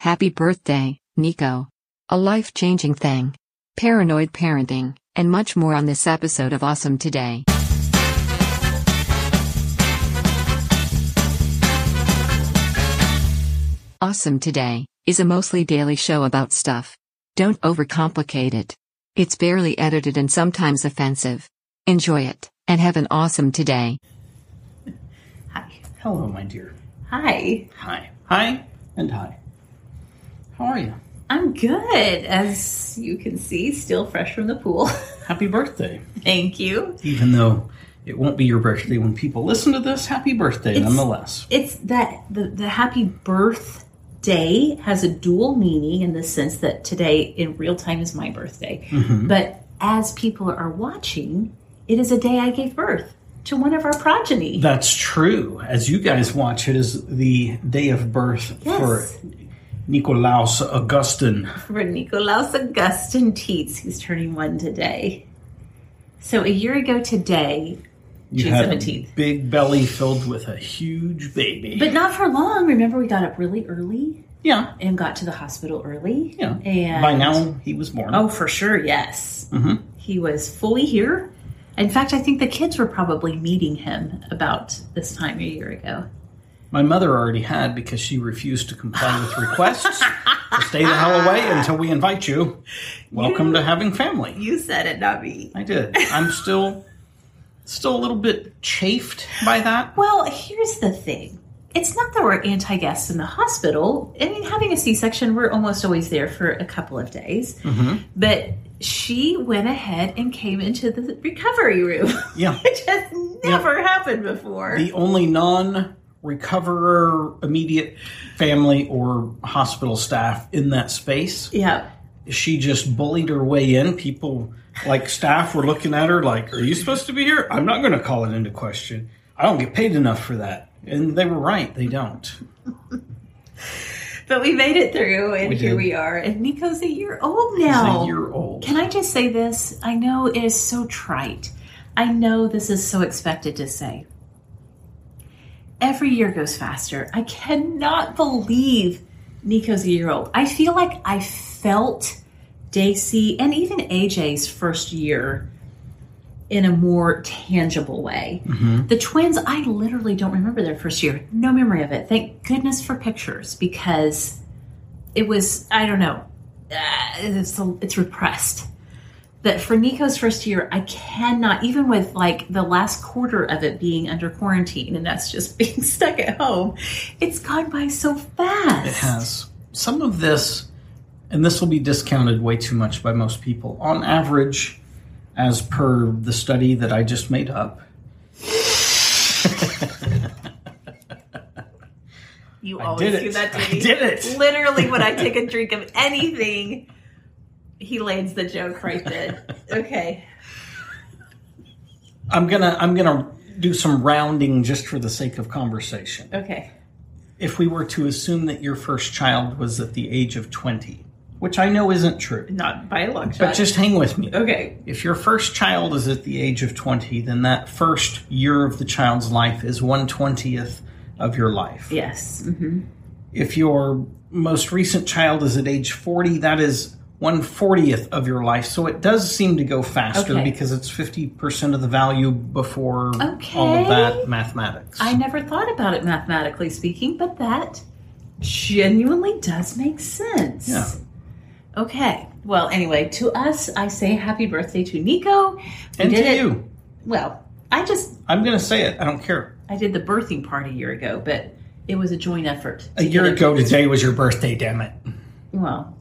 Happy birthday, Nico. A life changing thing. Paranoid parenting, and much more on this episode of Awesome Today. Awesome Today is a mostly daily show about stuff. Don't overcomplicate it. It's barely edited and sometimes offensive. Enjoy it, and have an awesome today. Hi. Hello, my dear. Hi. Hi. Hi and hi. How are you? I'm good. As you can see, still fresh from the pool. Happy birthday. Thank you. Even though it won't be your birthday when people listen to this, happy birthday It's- nonetheless. It's that the, the happy birthday has a dual meaning in the sense that today in real time is my birthday. Mm-hmm. But as people are watching, it is a day I gave birth to one of our progeny. That's true. As you guys watch, it is the day of birth Yes. for Nikolaus Augustin. for Nikolaus Augustin Tietz, who's turning one today. So a year ago today, You June had a 17th. big belly filled with a huge baby. But not for long. Remember, we got up really early yeah, and got to the hospital early. yeah. And By now, he was born. oh, for sure, yes. Mhm. He was fully here. In fact, I think the kids were probably meeting him about this time a year ago. My mother already had because she refused to comply with requests to stay the hell away until we invite you. Welcome to having family. You said it, not me. I did. I'm still still a little bit chafed by that. Well, here's the thing. It's not that we're anti guests in the hospital. I mean, having a C section, we're almost always there for a couple of days. Mm-hmm. But she went ahead and came into the recovery room, Yeah. which has never happened before. The only non recoverer immediate family or hospital staff in that space. yeah. She just bullied her way in. People like staff were looking at her like, Are you supposed to be here? I'm not gonna call it into question. I don't get paid enough for that. And they were right, they don't. But we made it through, and We here we are. And Nico's a year old He's now. a year old. Can I just say this? I know it is so trite. I know this is so expected to say. Every year goes faster. I cannot believe Nico's a year old. I feel like I felt Daisy and even AJ's first year in a more tangible way. The twins, I literally don't remember their first year. No memory of it. Thank goodness for pictures because it was, I don't know, uh, it's, it's repressed. But for Nico's first year, I cannot, even with like the last quarter of it being under quarantine and that's just being stuck at home, it's gone by so fast. It has. Some of this, and this will be discounted way too much by most people. On average, as per the study that I just made up, You I always do that to I me. did it. Literally, when I take a drink of anything, he lands the joke right then. Okay. I'm gonna I'm gonna do some rounding just for the sake of conversation. Okay. If we were to assume that your first child was at the age of 20, which I know isn't true, Not by a long shot. but just hang with me. okay. If your first child is at the age of 20, then that first year of the child's life is 120th of your life. Yes. hmm If your most recent child is at age 40, that is 140th of your life. So it does seem to go faster Okay. because it's 50% of the value before all of that mathematics. I never thought about it mathematically speaking, but that genuinely does make sense. Yeah. Okay. Well, anyway, to us, I say happy birthday to Nico. We and to it- you. Well, I just I'm going to say it. I don't care. I did the birthing part a year ago, but it was a joint effort. A year ago today was your birthday, damn it. Well,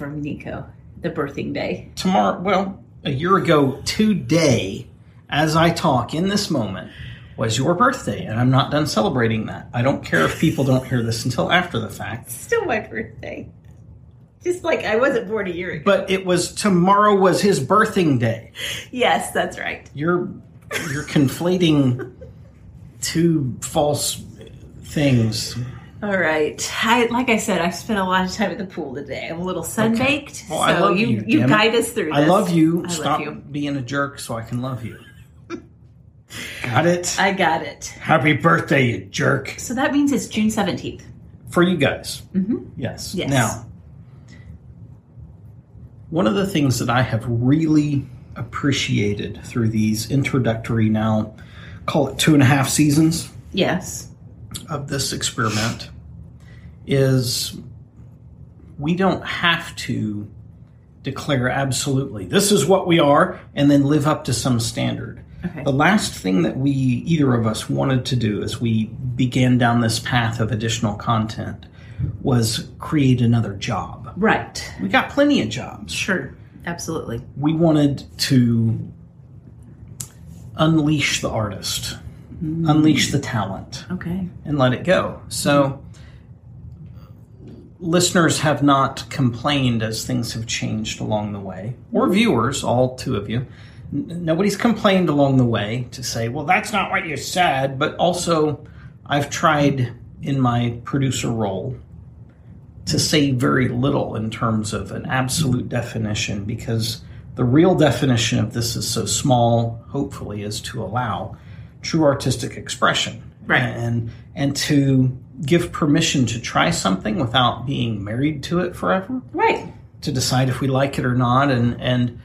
from Nico, the birthing day. Tomorrow, well, a year ago today, as I talk in this moment, was your birthday, and I'm not done celebrating that. I don't care if people don't hear this until after the fact. Still my birthday. Just like I wasn't born a year ago. But it was tomorrow was his birthing day. yes, that's right. You're you're conflating two false things. All right. I like I said, I've spent a lot of time at the pool today. I'm a little sunbaked. Well, so I love you you, you guide us through this. I love you. I Stop love you. being a jerk so I can love you. Got it? I got it. Happy birthday, you jerk. So that means it's June 17th. for you guys. Mm-hmm. Yes. Yes. Now, one of the things that I have really appreciated through these introductory now, call it two and a half seasons Yes. Of this experiment, is we don't have to declare absolutely this is what we are and then live up to some standard. Okay. The last thing that we, either of us, wanted to do as we began down this path of additional content was create another job. Right. We got plenty of jobs. Sure. Absolutely. We wanted to unleash the artist, Mm. unleash the talent, Okay. and let it go. So, listeners have not complained as things have changed along the way, or mm. viewers, all two of you. N- Nobody's complained along the way to say, well, that's not what you said. But also, I've tried in my producer role to say very little in terms of an absolute definition because the real definition of this is so small, hopefully, is to allow true artistic expression. Right. And and to give permission to try something without being married to it forever Right. to decide if we like it or not and and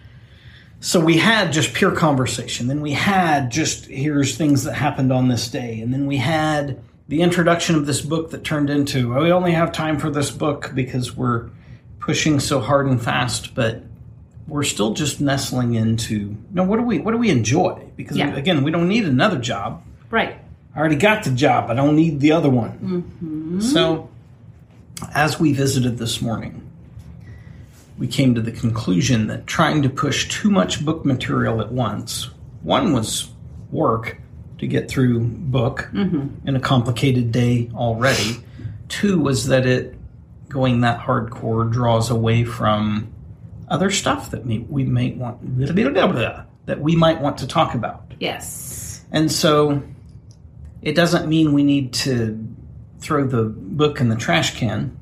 so we had just pure conversation then we had just here's things that happened on this day and then we had the introduction of this book that turned into oh, we only have time for this book because we're pushing so hard and fast but we're still just nestling into no what do we what do we enjoy because Yeah. again we don't need another job Right. I already got the job. I don't need the other one. Mm-hmm. So, as we visited this morning, we came to the conclusion that trying to push too much book material at once, one was work to get through book mm-hmm. in a complicated day already. Two was that it going that hardcore draws away from other stuff that we, we may want that we might want to talk about. Yes. And so it doesn't mean we need to throw the book in the trash can.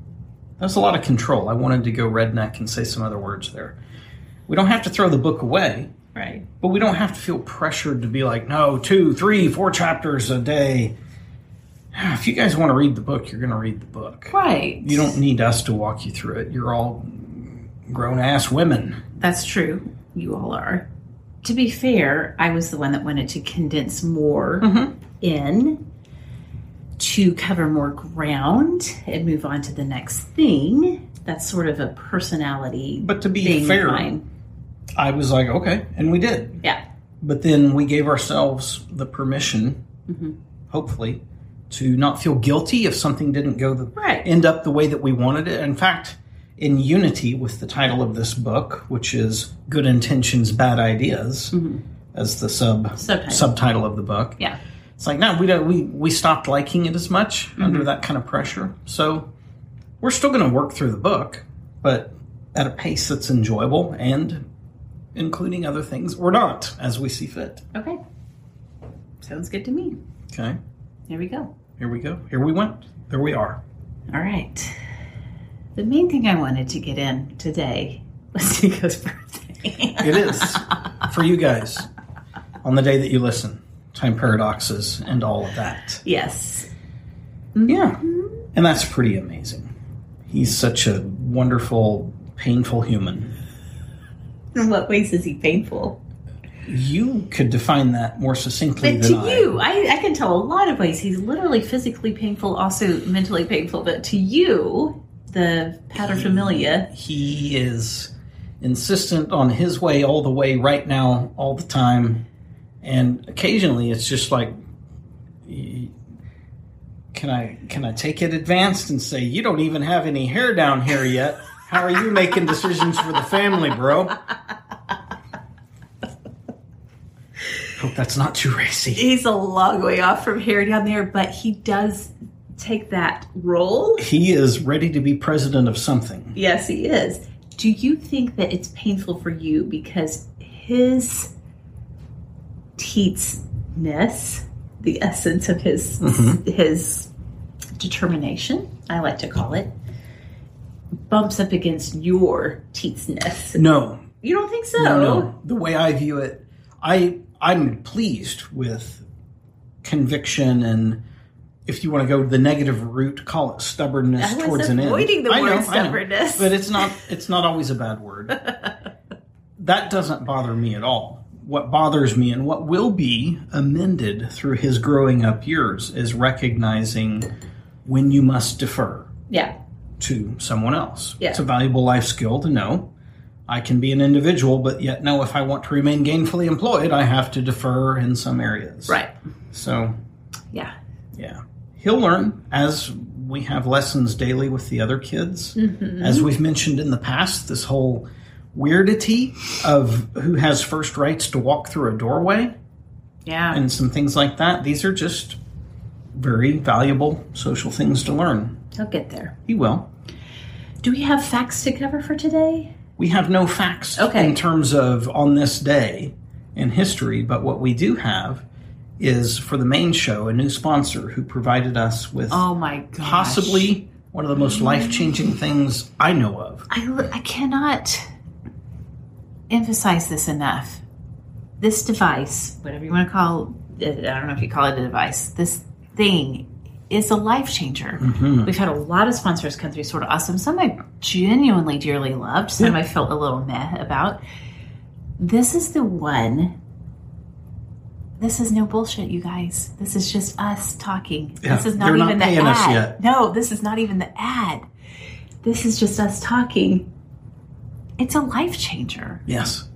That's a lot of control. I wanted to go redneck and say some other words there. We don't have to throw the book away, Right. but we don't have to feel pressured to be like, no, two, three, four chapters a day. If you guys want to read the book, you're going to read the book. Right. You don't need us to walk you through it. You're all grown ass women. That's true. You all are. To be fair, I was the one that wanted to condense more in to cover more ground and move on to the next thing. That's sort of a personality. But to be fair. I was like, okay, and we did. Yeah. But then we gave ourselves the permission, Mm-hmm. hopefully, to not feel guilty if something didn't go the Right. end up the way that we wanted it. In fact, in unity with the title of this book, which is "Good Intentions, Bad Ideas," as the sub Mm-hmm. Subtitle. subtitle of the book. Yeah. It's like no, we don't. We we stopped liking it as much Mm-hmm. under that kind of pressure. So we're still going to work through the book, but at a pace that's enjoyable and including other things or not as we see fit. Okay. Sounds good to me. Okay, Here we go. here we go. Here we went. There we are. All right. The main thing I wanted to get in today was Nico's birthday. It is for you guys on the day that you listen. Time paradoxes and all of that. yes. Yeah. Mm-hmm. And that's pretty amazing. He's such a wonderful, painful human. In what ways is he painful? You could define that more succinctly But to I. you, I, I can tell a lot of ways. He's literally physically painful, also mentally painful. But to you, the paterfamilia, He is insistent on his way all the way right now, all the time. And occasionally it's just like, can I can I take it advanced and say you don't even have any hair down here yet? How are you making decisions for the family, bro? Hope that's not too racy. he's a long way off from hair down there, but he does take that role. He is ready to be president of something. Yes, he is. Do you think that it's painful for you because his teatsness, the essence of his mm-hmm. his determination, I like to call it, bumps up against your teatsness? No, You don't think so? No, no. The way I view it, I I'm pleased with conviction and if you want to go the negative route, call it stubbornness I was towards an end. avoiding the I word know, I know. stubbornness. but it's not it's not always a bad word. that doesn't bother me at all. What bothers me and what will be amended through his growing up years is recognizing when you must defer Yeah. to someone else. Yeah. It's a valuable life skill to know. I can be an individual, but yet know if I want to remain gainfully employed, I have to defer in some areas. Right. So, Yeah. yeah. He'll learn as we have lessons daily with the other kids. Mm-hmm. As we've mentioned in the past, this whole weirdity of who has first rights to walk through a doorway Yeah. and some things like that, these are just very valuable social things to learn. He'll get there. He will. Do we have facts to cover for today? We have no facts Okay. in terms of on this day in history, but what we do have is for the main show a new sponsor who provided us with Oh my gosh. possibly one of the most mm. life changing things I know of. I, I cannot emphasize this enough. This device, whatever you want to call it, I don't know if you call it a device, this thing is a life changer. Mm-hmm. We've had a lot of sponsors come through, sort of awesome. Some I genuinely dearly loved, some I felt a little meh about. This is the one. This is no bullshit, you guys. This is just us talking. Yeah, this is not they're not even the ad. No, this is not even the ad. This is just us talking. It's a life changer. Yes.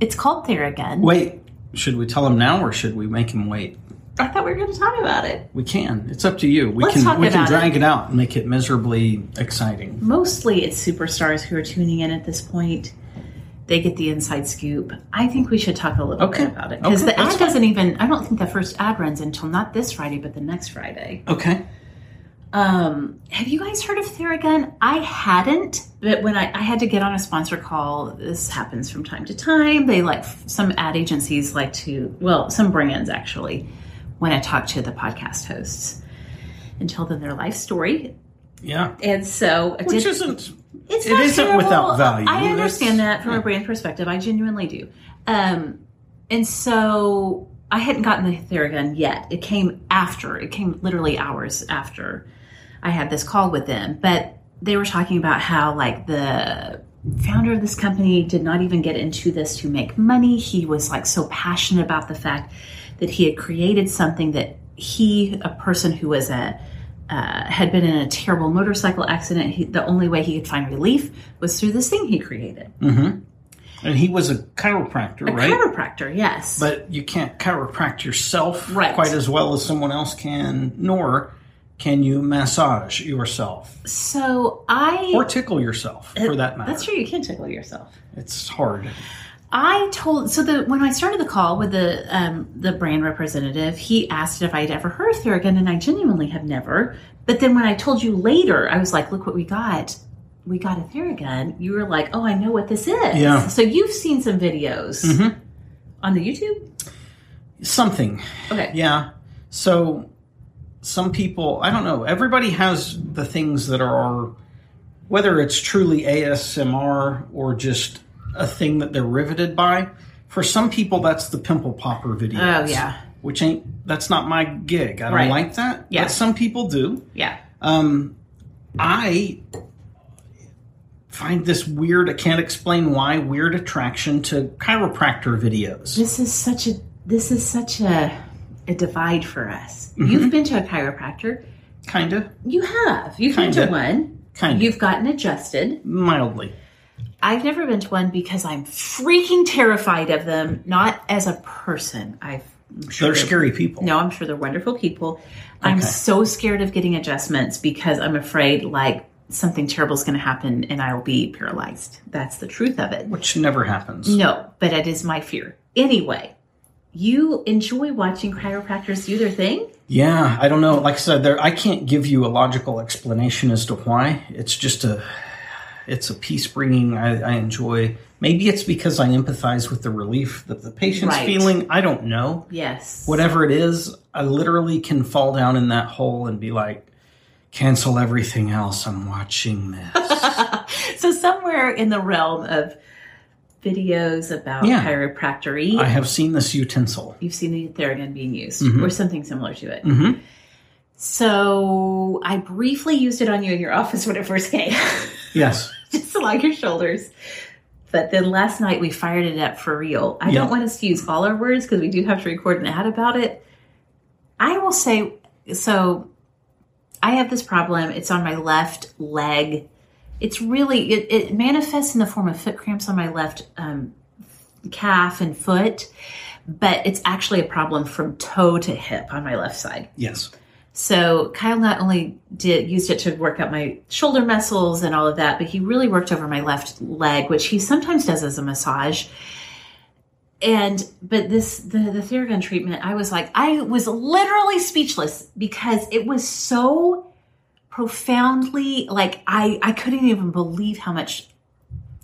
It's called Theragun. Wait, should we tell him now or should we make him wait? I thought we were going to talk about it. We can. It's up to you. We Let's can talk we can drag it. out and make it miserably exciting. Mostly it's superstars who are tuning in at this point. They get the inside scoop. I think we should talk a little Okay. bit about it because Okay, the ad doesn't even. I don't think the first ad runs until not this Friday, but the next Friday. Okay. Um, have you guys heard of Theragun? I hadn't, but when I, I had to get on a sponsor call, this happens from time to time. They like some ad agencies like to, well, some brands actually, when I talk to the podcast hosts and tell them their life story. Yeah. And so Which did- isn't it's it not isn't terrible. without value. I understand that from yeah. a brand perspective. I genuinely do. Um, and so I hadn't gotten the Theragun yet. It came after. It came literally hours after I had this call with them. But they were talking about how like the founder of this company did not even get into this to make money. He was like so passionate about the fact that he had created something that he, a person who was a uh, had been in a terrible motorcycle accident. He, the only way he could find relief was through this thing he created. and he was a chiropractor, A right? chiropractor, yes. but you can't chiropract yourself Right. quite as well as someone else can, nor can you massage yourself so I. or tickle yourself for that matter. That's true. You can tickle yourself. It's hard. I told so the when I started the call with the um, the brand representative, he asked if I had ever heard of Theragun, and I genuinely have never. But then when I told you later, I was like, "Look what we got! We got a Theragun." You were like, "Oh, I know what this is." Yeah. So you've seen some videos Mhm. on the YouTube. Something. Okay. Yeah. So some people, I don't know, everybody has the things that are, whether it's truly ASMR or just a thing that they're riveted by. For some people, that's the pimple popper videos. Oh, yeah. Which ain't, that's not my gig. I don't Right. like that. Yeah. But some people do. Yeah. Um, I find this weird, I can't explain why, weird attraction to chiropractor videos. This is such a this is such a a divide for us. Mm-hmm. You've been to a chiropractor. Kind of. You have. You've been Kinda. to one. Kind of. You've gotten adjusted. Mildly. I've never been to one because I'm freaking terrified of them. Not as a person. I've I'm sure They're scary people. No, I'm sure they're wonderful people. I'm so scared of getting adjustments because I'm afraid like something terrible is going to happen and I will be paralyzed. That's the truth of it. Which never happens. No, but it is my fear. Anyway, you enjoy watching chiropractors do their thing? Yeah, I don't know. Like I said, there I can't give you a logical explanation as to why. It's just a it's a peace bringing. I, I enjoy. Maybe it's because I empathize with the relief that the patient's Right. feeling. I don't know. Yes. Whatever it is, I literally can fall down in that hole and be like, cancel everything else. I'm watching this. so somewhere in the realm of videos about Yeah. chiropractory, I have seen this utensil. you've seen the Theragun being used Mm-hmm. or something similar to it. Mhm. So I briefly used it on you in your office when it first came, Yes. just along your shoulders. But then last night we fired it up for real. I Yeah. don't want us to use all our words because we do have to record an ad about it. I will say so. I have this problem. It's on my left leg. It's really it, it manifests in the form of foot cramps on my left um, calf and foot, but it's actually a problem from toe to hip on my left side. Yes. So Kyle not only did used it to work out my shoulder muscles and all of that, but he really worked over my left leg, which he sometimes does as a massage. And but this the the Theragun treatment, I was like, I was literally speechless because it was so profoundly like I I couldn't even believe how much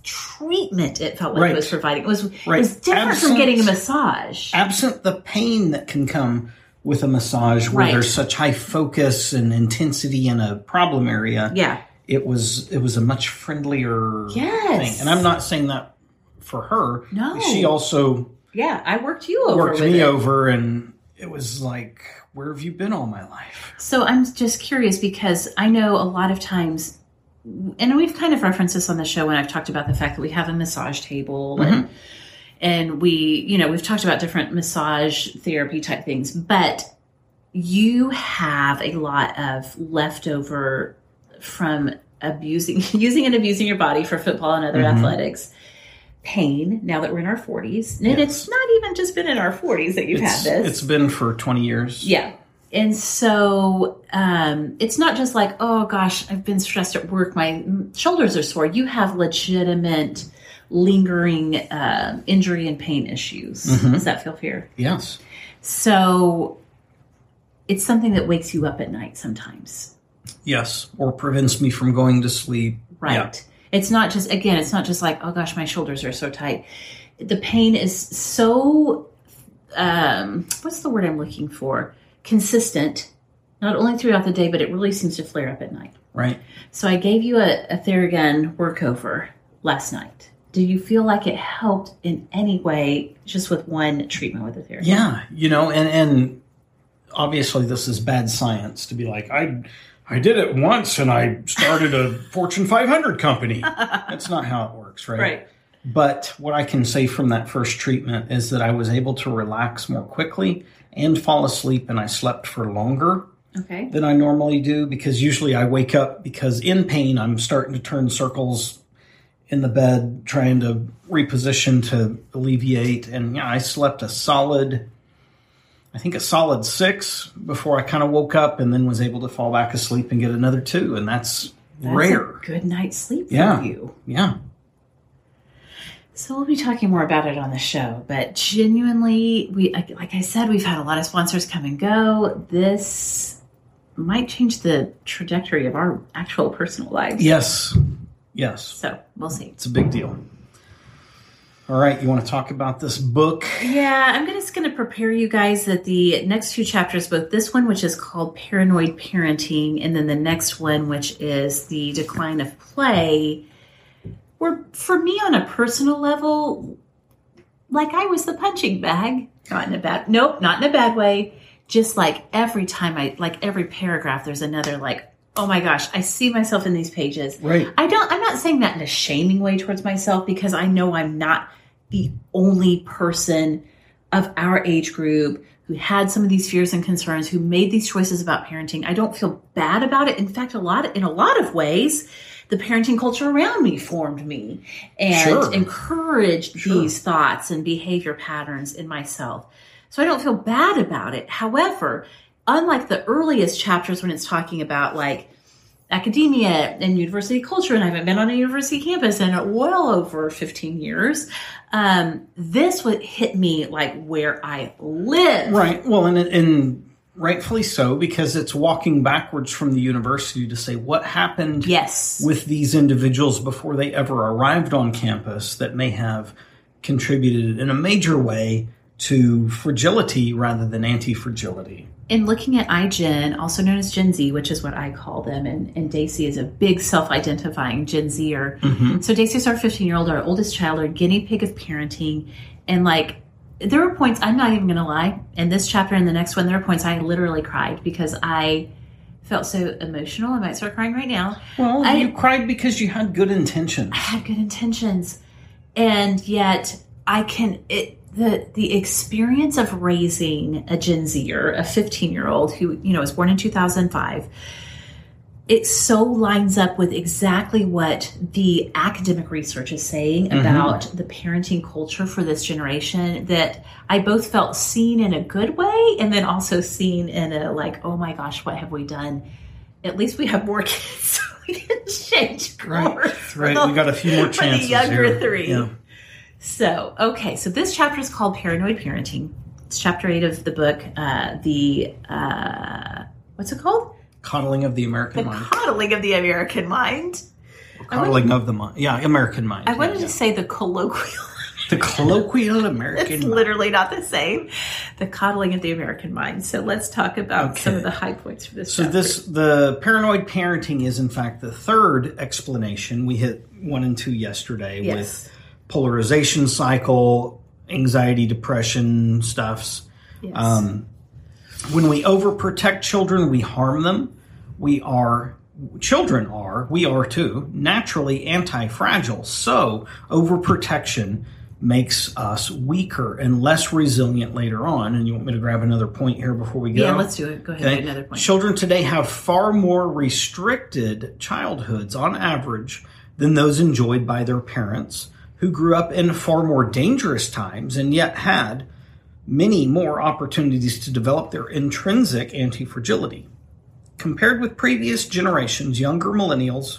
treatment it felt like Right. it was providing. It was Right. it was different Absent- from getting a massage. Absent the pain that can come with a massage where Right. there's such high focus and intensity in a problem area, yeah. it was it was a much friendlier Yes. thing. And I'm not saying that for her. No. She also Yeah, I worked you over worked me it. over and it was like, where have you been all my life? So I'm just curious because I know a lot of times, and we've kind of referenced this on the show when I've talked about the fact that we have a massage table and mm-hmm. And we, you know, we've talked about different massage therapy type things, but you have a lot of leftover from abusing, using and abusing your body for football and other athletics. Pain now that we're in our 40s. And Yes. it's not even just been in our 40s that you've It's, had this. it's been for 20 years. Yeah. And so um, it's not just like, oh gosh, I've been stressed at work, my mm, shoulders are sore. You have legitimate, lingering uh, injury and pain issues. Does that feel fair? Yes. So it's something that wakes you up at night sometimes. Yes. Or prevents me from going to sleep. Right. Yeah. It's not just, again, it's not just like, oh gosh, my shoulders are so tight. The pain is so, um, what's the word I'm looking for? Consistent, not only throughout the day, but it really seems to flare up at night. Right. So I gave you a, a Theragun workover last night. Do you feel like it helped in any way just with one treatment with the Theragun? Yeah. You know, and, and obviously this is bad science to be like, I, I did it once and I started a Fortune 500 company. That's not how it works, right? Right. But what I can say from that first treatment is that I was able to relax more quickly and fall asleep, and I slept for longer Okay. than I normally do because usually I wake up because in pain I'm starting to turn circles in the bed trying to reposition to alleviate and yeah I slept a solid I think a solid 6 before I kind of woke up and then was able to fall back asleep and get another 2 and that's, That's rare. good night's sleep Yeah. for you. Yeah. So we'll be talking more about it on the show, but genuinely, we like I said, we've had a lot of sponsors come and go. This might change the trajectory of our actual personal lives. Yes. Yes. So we'll see. It's a big deal. All right, you want to talk about this book? Yeah, I'm just going to prepare you guys that the next two chapters, both this one, which is called Paranoid Parenting, and then the next one, which is The Decline of Play, were for me on a personal level, like I was the punching bag. Not in a bad, nope, not in a bad way. Just like every time I, like every paragraph, there's another like, oh my gosh, I see myself in these pages. Right. I don't I'm not saying that in a shaming way towards myself because I know I'm not the only person of our age group who had some of these fears and concerns who made these choices about parenting. I don't feel bad about it. In fact, a lot in a lot of ways, the parenting culture around me formed me and Sure. encouraged Sure. these thoughts and behavior patterns in myself. So I don't feel bad about it. However, unlike the earliest chapters when it's talking about like academia and university culture, and I haven't been on a university campus in well over 15 years, um, this would hit me like where I live. Right. Well, and and rightfully so because it's walking backwards from the university to say what happened Yes. with these individuals before they ever arrived on campus that may have contributed in a major way to fragility rather than anti-fragility. in looking at iGen, also known as Gen Z, which is what I call them, and, and Daisy is a big self-identifying Gen Zer. Mm-hmm. So Daisy's our 15-year-old, our oldest child, our guinea pig of parenting, and like there were points I'm not even going to lie. In this chapter and the next one, there were points I literally cried because I felt so emotional. I might start crying right now. Well, I- you cried because you had good intentions. I had good intentions, and yet I can it the the experience of raising a Gen Zer, a 15 year old who you know was born in 2005. It so lines up with exactly what the academic research is saying mm-hmm. about the parenting culture for this generation that I both felt seen in a good way and then also seen in a like, oh my gosh, what have we done? At least we have more kids so we can change course. Right, right. the- we got a few more for chances the younger here. three. Yeah. So, okay, so this chapter is called Paranoid Parenting. It's chapter eight of the book. Uh, the uh, what's it called? Coddling of the American The mind. coddling of the American mind. Coddling of the mind. Yeah, American mind. I yeah, wanted yeah. to say the colloquial. The colloquial American it's literally not the same. The coddling of the American mind. So let's talk about Okay. some of the high points for this. So chapter. this the paranoid parenting is in fact the third explanation. We hit one and two yesterday Yes. with polarization cycle, anxiety, depression stuffs. Yes. Um, when we overprotect children, we harm them. We are children are we are too naturally anti-fragile. So overprotection makes us weaker and less resilient later on. And you want me to grab another point here before we go? yeah, let's do it. Go ahead. Okay. Another point. Children today have far more restricted childhoods on average than those enjoyed by their parents who grew up in far more dangerous times and yet had many more opportunities to develop their intrinsic anti-fragility. Compared with previous generations, younger millennials,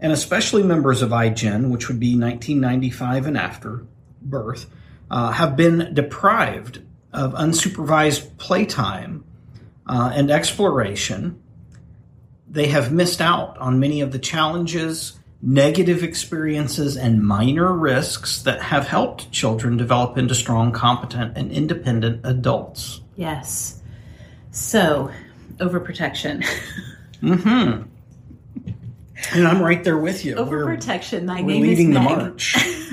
and especially members of iGen, which would be 1995 and after birth, uh, have been deprived of unsupervised playtime uh, and exploration. They have missed out on many of the challenges, negative experiences, and minor risks that have helped children develop into strong, competent, and independent adults. yes. So overprotection. mm-hmm. And I'm right there with you. We're, overprotection. My we're name leading is the march.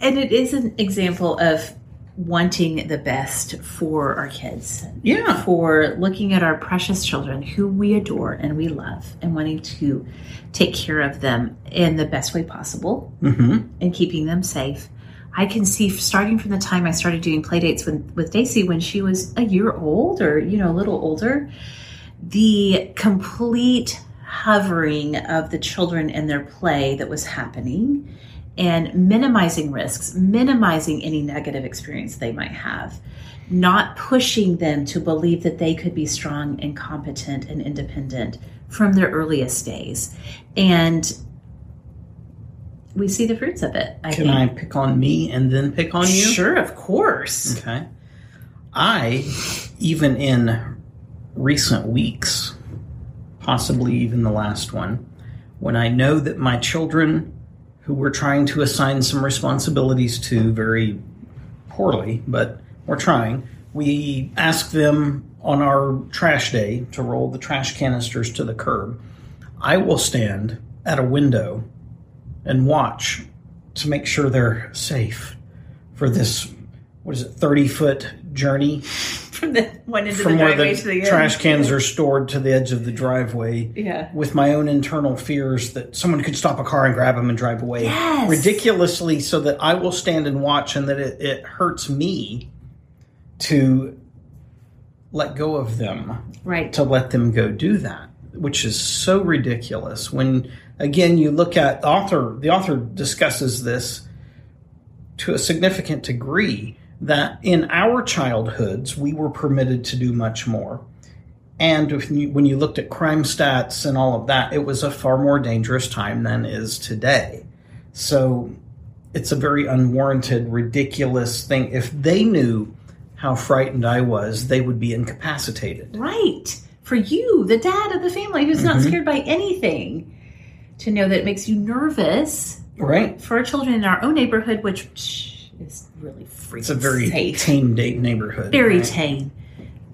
And it is an example of wanting the best for our kids. Yeah. For looking at our precious children who we adore and we love and wanting to take care of them in the best way possible hmm and keeping them safe. I can see starting from the time I started doing play dates with, with Daisy when she was a year old or, you know, a little older, the complete hovering of the children and their play that was happening and minimizing risks, minimizing any negative experience they might have, not pushing them to believe that they could be strong and competent and independent from their earliest days. And we see the fruits of it. I Can think. I pick on me and then pick on you? Sure, of course. Okay. I, even in recent weeks, possibly even the last one, when I know that my children, who we're trying to assign some responsibilities to very poorly, but we're trying, we ask them on our trash day to roll the trash canisters to the curb. I will stand at a window and watch to make sure they're safe for this what is it 30 foot journey From the one end of the from where the, to the end. trash cans are stored to the edge of the driveway Yeah. with my own internal fears that someone could stop a car and grab them and drive away Yes. ridiculously so that i will stand and watch and that it, it hurts me to let go of them Right. to let them go do that, which is so ridiculous. When again you look at the author, the author discusses this to a significant degree that in our childhoods we were permitted to do much more. And if you, when you looked at crime stats and all of that, it was a far more dangerous time than is today. So it's a very unwarranted, ridiculous thing. If they knew how frightened I was, they would be incapacitated. Right. For you, the dad of the family who's not Mhm. scared by anything, to know that it makes you nervous Right? for our children in our own neighborhood, which is really freaking It's a very safe. tame date neighborhood. very right? tame.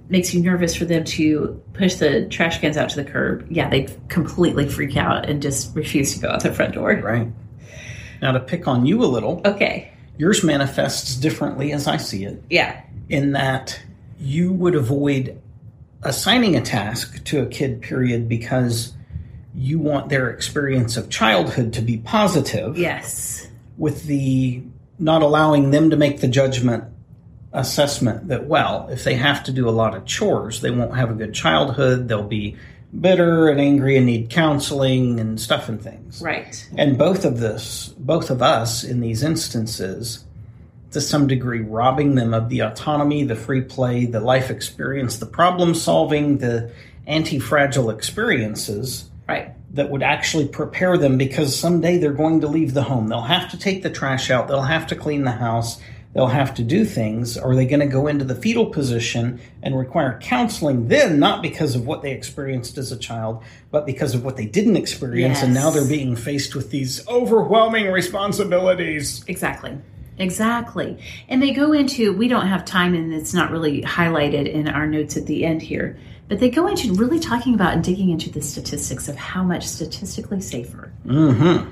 Makes you nervous for them to push the trash cans out to the curb. Yeah, they completely freak out and just refuse to go out the front door. Right. Now, to pick on you a little, Okay. yours manifests differently as I see it, Yeah. in that you would avoid assigning a task to a kid, period, because you want their experience of childhood to be positive. Yes. With the not allowing them to make the judgment assessment that, well, if they have to do a lot of chores, they won't have a good childhood. They'll be bitter and angry and need counseling and stuff and things. Right. And both of this, both of us in these instances, to some degree, robbing them of the autonomy, the free play, the life experience, the problem solving, the anti fragile experiences. Right. That would actually prepare them because someday they're going to leave the home. They'll have to take the trash out. They'll have to clean the house they'll have to do things. Are they going to go into the fetal position and require counseling then, not because of what they experienced as a child, but because of what they didn't experience? Yes. And now they're being faced with these overwhelming responsibilities. Exactly. Exactly. And they go into, we don't have time and it's not really highlighted in our notes at the end here, but they go into really talking about and digging into the statistics of how much statistically safer Mm-hmm.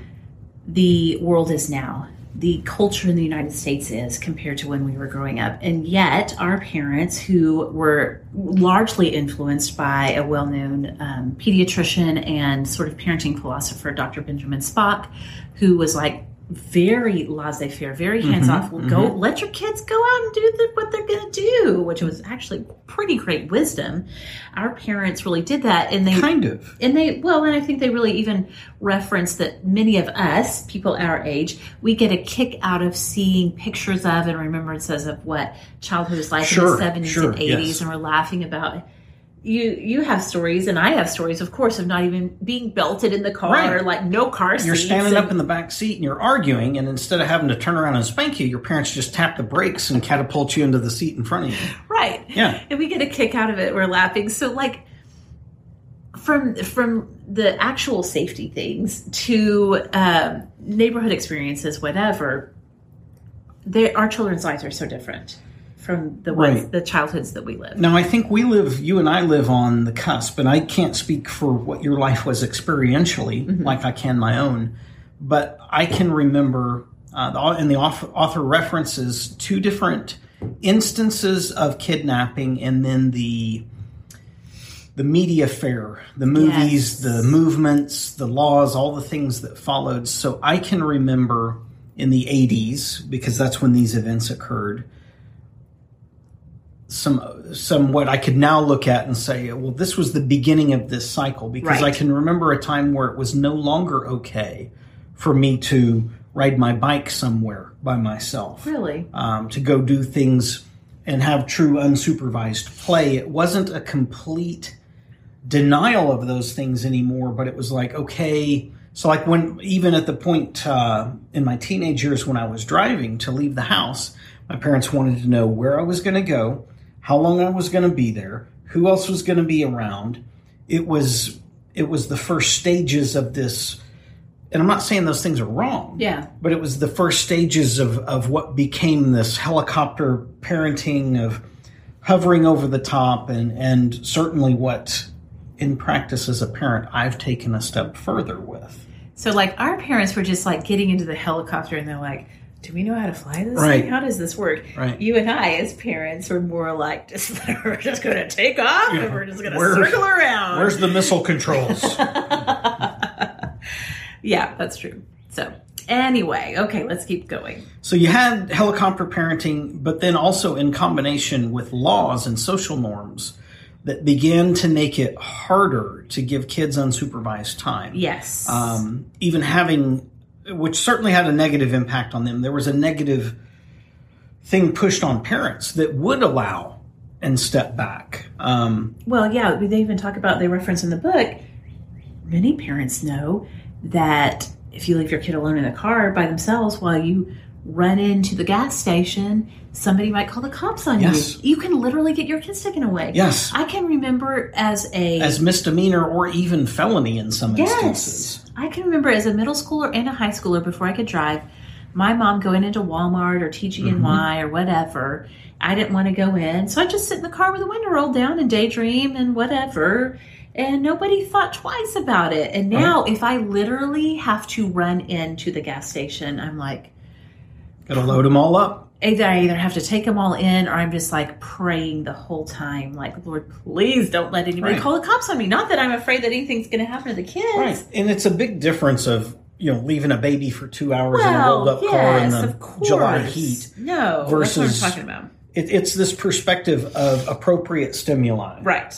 the world is now the culture in the United States is compared to when we were growing up. And yet, our parents, who were largely influenced by a well known um, pediatrician and sort of parenting philosopher, Dr. Benjamin Spock, who was like, very laissez-faire, very hands-off. Mm-hmm, go mm-hmm. let your kids go out and do the, what they're going to do, which was actually pretty great wisdom. Our parents really did that, and they kind of, and they well, and I think they really even reference that many of us, people our age, we get a kick out of seeing pictures of and remembrances of what childhood was like sure, in the seventies sure, and eighties, yes. and we're laughing about you you have stories and I have stories, of course, of not even being belted in the car, Right. like no car. You're standing and- up in the back seat and you're arguing, and instead of having to turn around and spank you, your parents just tap the brakes and catapult you into the seat in front of you. right. Yeah. and we get a kick out of it. We're laughing. So like from from the actual safety things to um, neighborhood experiences, whatever. They, our children's lives are so different from the ones, Right. the childhoods that we live. Now, I think we live, you and I live on the cusp, and I can't speak for what your life was experientially, like I can my own, but I can remember, uh, the- and the author, author references two different instances of kidnapping and then the the media fare, the movies, Yes. the movements, the laws, all the things that followed. So I can remember in the 80s, because that's when these events occurred, some some what I could now look at and say, well, this was the beginning of this cycle because I can remember a time where it was no longer okay for me to ride my bike somewhere by myself, Really? um, to go do things and have true unsupervised play. It wasn't a complete denial of those things anymore, but it was like, okay. So, like, when even at the point uh, in my teenage years when I was driving to leave the house, my parents wanted to know where I was going to go, how long I was going to be there, who else was going to be around. It was it was the first stages of this, and I'm not saying those things are wrong Yeah. but it was the first stages of, of what became this helicopter parenting of hovering over the top and, and certainly what in practice as a parent I've taken a step further with. So like our parents were just like getting into the helicopter and they're like, do we know how to fly this Right. thing? How does this work? Right. You and I, as parents, were more like, just we're just going to take off and we're just going to circle around. Where's the missile controls? yeah, that's true. So anyway, okay, let's keep going. so you had helicopter parenting, but then also in combination with laws and social norms that began to make it harder to give kids unsupervised time. Yes. um, even having, which certainly had a negative impact on them. There was a negative thing pushed on parents that would allow and step back. Um, Well, yeah, they even talk about, they reference in the book, many parents know that if you leave your kid alone in the car by themselves while you run into the gas station, somebody might call the cops on Yes. you. You can literally get your kids taken away. Yes. I can remember as a. as misdemeanor or even felony in some instances. I can remember as a middle schooler and a high schooler before I could drive, my mom going into Walmart or TGNY Mm-hmm. or whatever. I didn't want to go in. So I just sit in the car with the window rolled down and daydream and whatever. And nobody thought twice about it. And now, if I literally have to run into the gas station, I'm like, To load them all up. either I either have to take them all in or I'm just like praying the whole time, like, Lord, please don't let anybody Right. call the cops on me. Not that I'm afraid that anything's going to happen to the kids. Right. And it's a big difference of, you know, leaving a baby for two hours in a Well, rolled up car in the. July heat. No, versus- that's what I'm talking about. It, it's this perspective of appropriate stimuli, Right.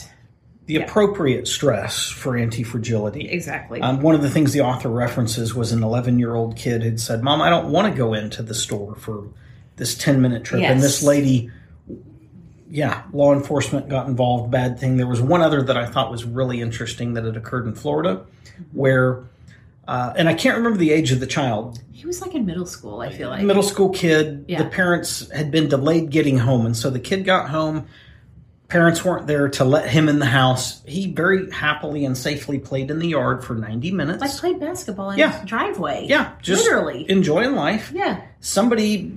The Yeah. appropriate stress for anti fragility. Exactly. Um, one of the things the author references was an 11 year old kid had said, Mom, I don't want to go into the store for this 10 minute trip. And this lady, yeah, law enforcement got involved, bad thing. There was one other that I thought was really interesting that had occurred in Florida where, uh, and I can't remember the age of the child, he was like in middle school, I feel like. middle school kid. Yeah. The parents had been delayed getting home. And so the kid got home. Parents weren't there to let him in the house. He very happily and safely played in the yard for 90 minutes. Like played basketball in Yeah. his driveway. Yeah, just Literally. enjoying life. yeah. Somebody,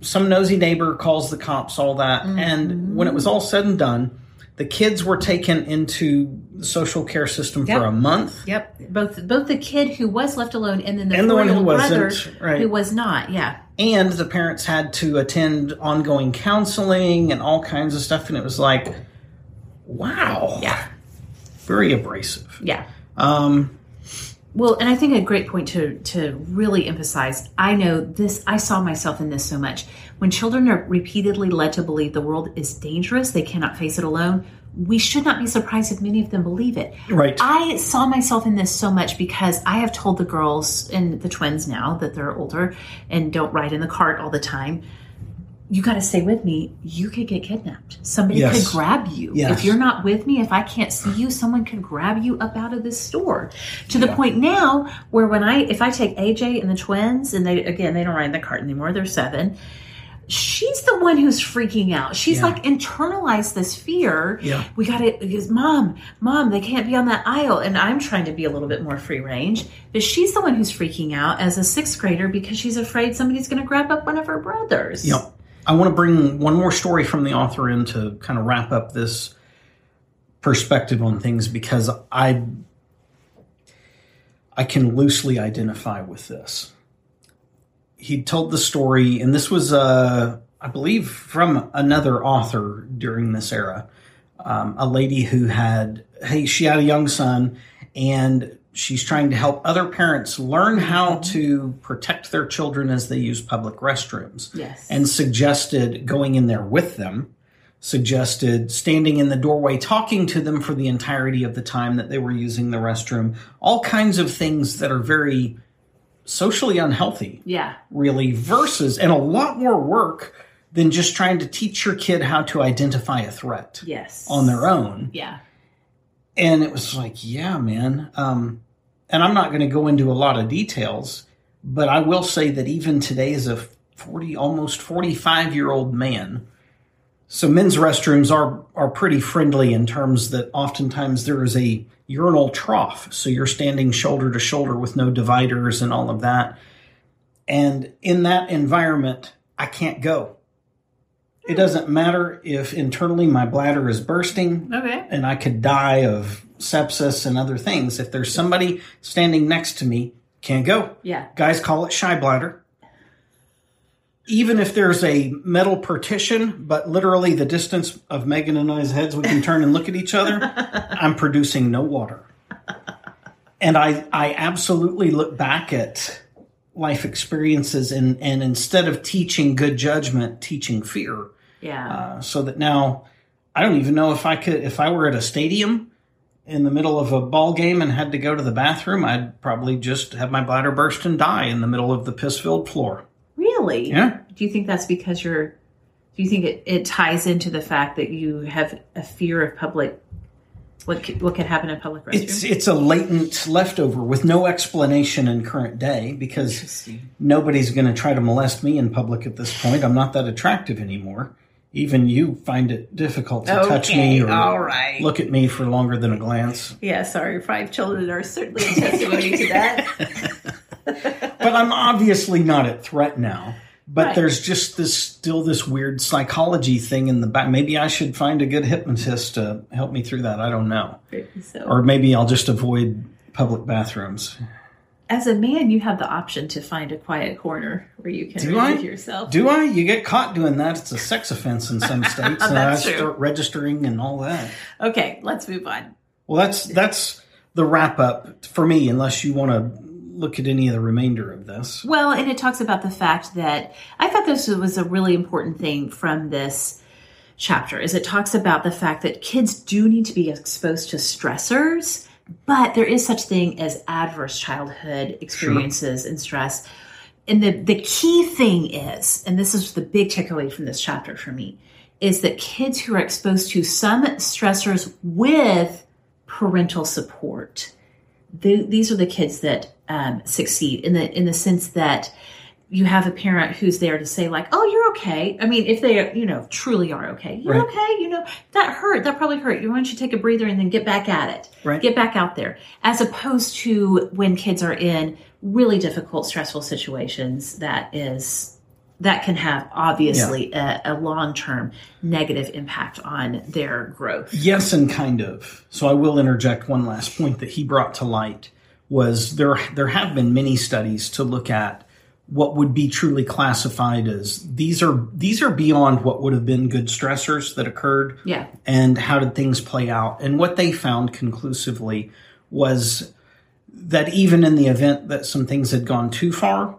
some nosy neighbor calls the cops, all that. Mm-hmm. And when it was all said and done, the kids were taken into the social care system Yep. for a month. Yep. Both both the kid who was left alone and then the And the one who brother wasn't, right. who was not. Yeah. And the parents had to attend ongoing counseling and all kinds of stuff. And it was like, wow. Yeah. Very abrasive. Yeah. Um, Well, and I think a great point to to really emphasize. I know this. I saw myself in this so much. When children are repeatedly led to believe the world is dangerous, they cannot face it alone. We should not be surprised if many of them believe it. right. I saw myself in this so much because I have told the girls and the twins now that they're older and don't ride in the cart all the time. You got to stay with me. You could get kidnapped. Somebody Yes. could grab you. Yes. If you're not with me, if I can't see you, someone could grab you up out of this store. To the Yeah. point now where when I, if I take AJ and the twins, and they, again, they don't ride in the cart anymore, they're seven. She's the one who's freaking out. She's Yeah. like internalized this fear. Yeah. We got it because mom, mom, they can't be on that aisle. And I'm trying to be a little bit more free range. But she's the one who's freaking out as a sixth grader because she's afraid somebody's going to grab up one of her brothers. Yep. I want to bring one more story from the author in to kind of wrap up this perspective on things because I I can loosely identify with this. He told the story, and this was, uh, I believe, from another author during this era. Um, a lady who had, hey, she had a young son, and she's trying to help other parents learn how mm-hmm. to protect their children as they use public restrooms Yes. and suggested going in there with them, suggested standing in the doorway talking to them for the entirety of the time that they were using the restroom, all kinds of things that are very socially unhealthy, yeah. really, versus, and a lot more work than just trying to teach your kid how to identify a threat Yes. on their own. Yeah. And it was like, yeah, man. Um, and I'm not going to go into a lot of details, but I will say that even today, as a 40, almost 45 year old man, so men's restrooms are are pretty friendly in terms that oftentimes there is a urinal trough, so you're standing shoulder to shoulder with no dividers and all of that. And in that environment, I can't go. It doesn't matter if internally my bladder is bursting Okay. and I could die of sepsis and other things. If there's somebody standing next to me, can't go. Yeah. Guys call it shy bladder. Even if there's a metal partition, but literally the distance of Megan and I's heads, we can turn and look at each other, I'm producing no water. And I, I absolutely look back at life experiences and, and instead of teaching good judgment, teaching fear Yeah. uh, so that now I don't even know if I could if I were at a stadium in the middle of a ball game and had to go to the bathroom, I'd probably just have my bladder burst and die in the middle of the piss filled floor. really? Yeah. Do you think that's because you're, do you think it, it ties into the fact that you have a fear of public, what could, what could happen in public restrooms? It's it's a latent leftover with no explanation in current day because nobody's going to try to molest me in public at this point. I'm not that attractive anymore. Even you find it difficult to touch me or right. look at me for longer than a glance. Yeah, sorry. Five children are certainly a testimony to that. but I'm obviously not at threat now. But Right. there's just this still this weird psychology thing in the back. Maybe I should find a good hypnotist to help me through that. I don't know. So, Or maybe I'll just avoid public bathrooms. as a man, you have the option to find a quiet corner where you can Do relieve yourself. Do I? You get caught doing that. It's a sex offense in some states. and I true. start registering and all that. Okay, let's move on. Well, that's that's the wrap up for me. Unless you want to look at any of the remainder of this. Well, and it talks about the fact that I thought this was a really important thing from this chapter is it talks about the fact that kids do need to be exposed to stressors, but there is such thing as adverse childhood experiences and stress. And the, the key thing is, and this is the big takeaway from this chapter for me, is that kids who are exposed to some stressors with parental support the, these are the kids that um, succeed in the in the sense that you have a parent who's there to say like, "Oh, you're okay." I mean, if they you know truly are okay, you're Right. okay. You know that hurt. That probably hurt. You why don't you take a breather and then get back at it. Right. Get back out there. As opposed to when kids are in really difficult, stressful situations. That is that can have obviously a, a long term negative impact on their growth. Yes, and kind of. So I will interject one last point that he brought to light was there there have been many studies to look at what would be truly classified as these are these are beyond what would have been good stressors that occurred Yeah. and how did things play out and what they found conclusively was that even in the event that some things had gone too far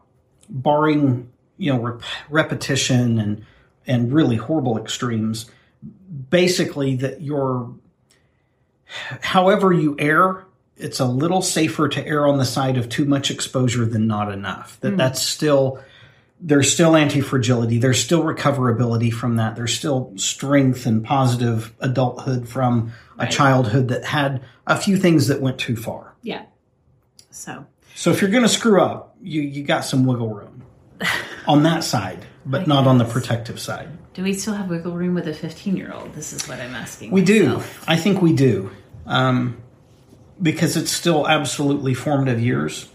barring you know rep- repetition and and really horrible extremes basically that your however you err it's a little safer to err on the side of too much exposure than not enough. That hmm. that's still there's still anti-fragility there's still recoverability from that there's still strength and positive adulthood from a childhood that had a few things that went too far. Yeah. So. So if you're going to screw up you you got some wiggle room on that side but not on the protective side Do we still have wiggle room with a 15 year old? This is what I'm asking. We do. I think we do. Um, because it's still absolutely formative years.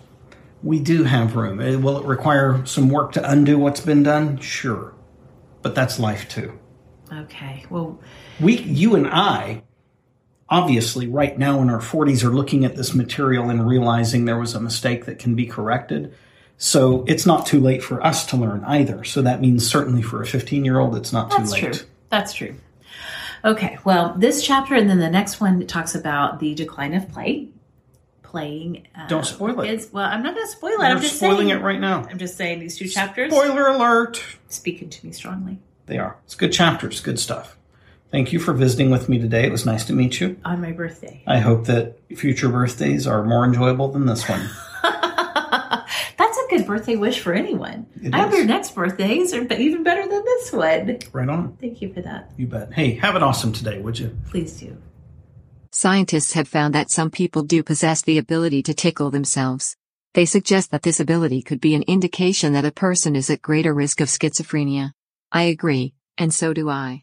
We do have room. Will it require some work to undo what's been done? Sure. But that's life too. Okay. Well, We, you and I, obviously, right now in our 40s, are looking at this material and realizing there was a mistake that can be corrected. So it's not too late for us to learn either. So that means certainly for a 15 year old, it's not that's too late. true. That's true. Okay. Well, this chapter and then the next one talks about the decline of play. Playing. Uh, Don't spoil it. Well, I'm not going to spoil it. We're I'm just spoiling saying. it right now. I'm just saying these two chapters Spoiler alert. speaking to me strongly They are. It's good chapters, good stuff. Thank you for visiting with me today. It was nice to meet you. on my birthday. I hope that future birthdays are more enjoyable than this one. That's a good birthday wish for anyone. It I hope your next birthdays are even better than this one. Right on. Thank you for that. You bet. Hey, have an awesome today, would you? Please do. Scientists have found that some people do possess the ability to tickle themselves. They suggest that this ability could be an indication that a person is at greater risk of schizophrenia. I agree, and so do I.